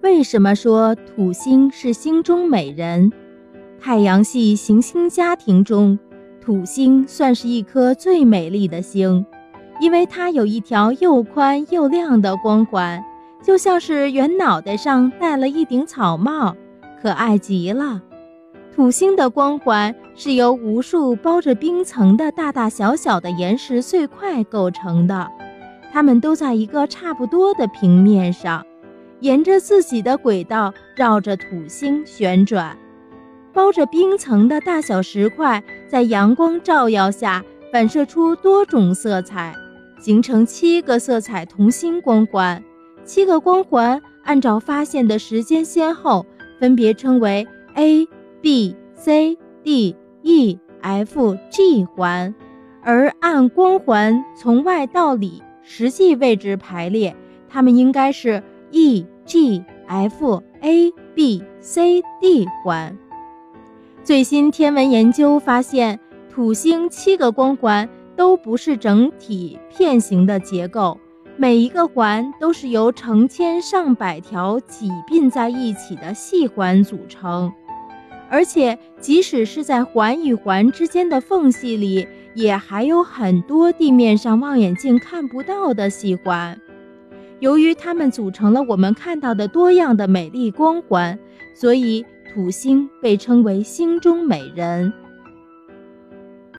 为什么说土星是星中美人？太阳系行星家庭中，土星算是一颗最美丽的星，因为它有一条又宽又亮的光环，就像是圆脑袋上戴了一顶草帽，可爱极了。土星的光环是由无数包着冰层的大大小小的岩石碎块构成的，它们都在一个差不多的平面上。沿着自己的轨道绕着土星旋转，包着冰层的大小石块在阳光照耀下反射出多种色彩，形成七个色彩同心光环。七个光环按照发现的时间先后，分别称为 A、B、C、D、E、F、G 环，而按光环从外到里实际位置排列，它们应该是。E G F A B C D 环。最新天文研究发现，土星七个光环都不是整体片形的结构，每一个环都是由成千上百条挤并在一起的细环组成。而且，即使是在环与环之间的缝隙里，也还有很多地面上望远镜看不到的细环。由于它们组成了我们看到的多样的美丽光环，所以土星被称为“星中美人”。